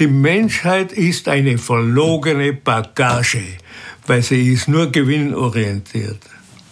Die Menschheit ist eine verlogene Bagage, weil sie ist nur gewinnorientiert.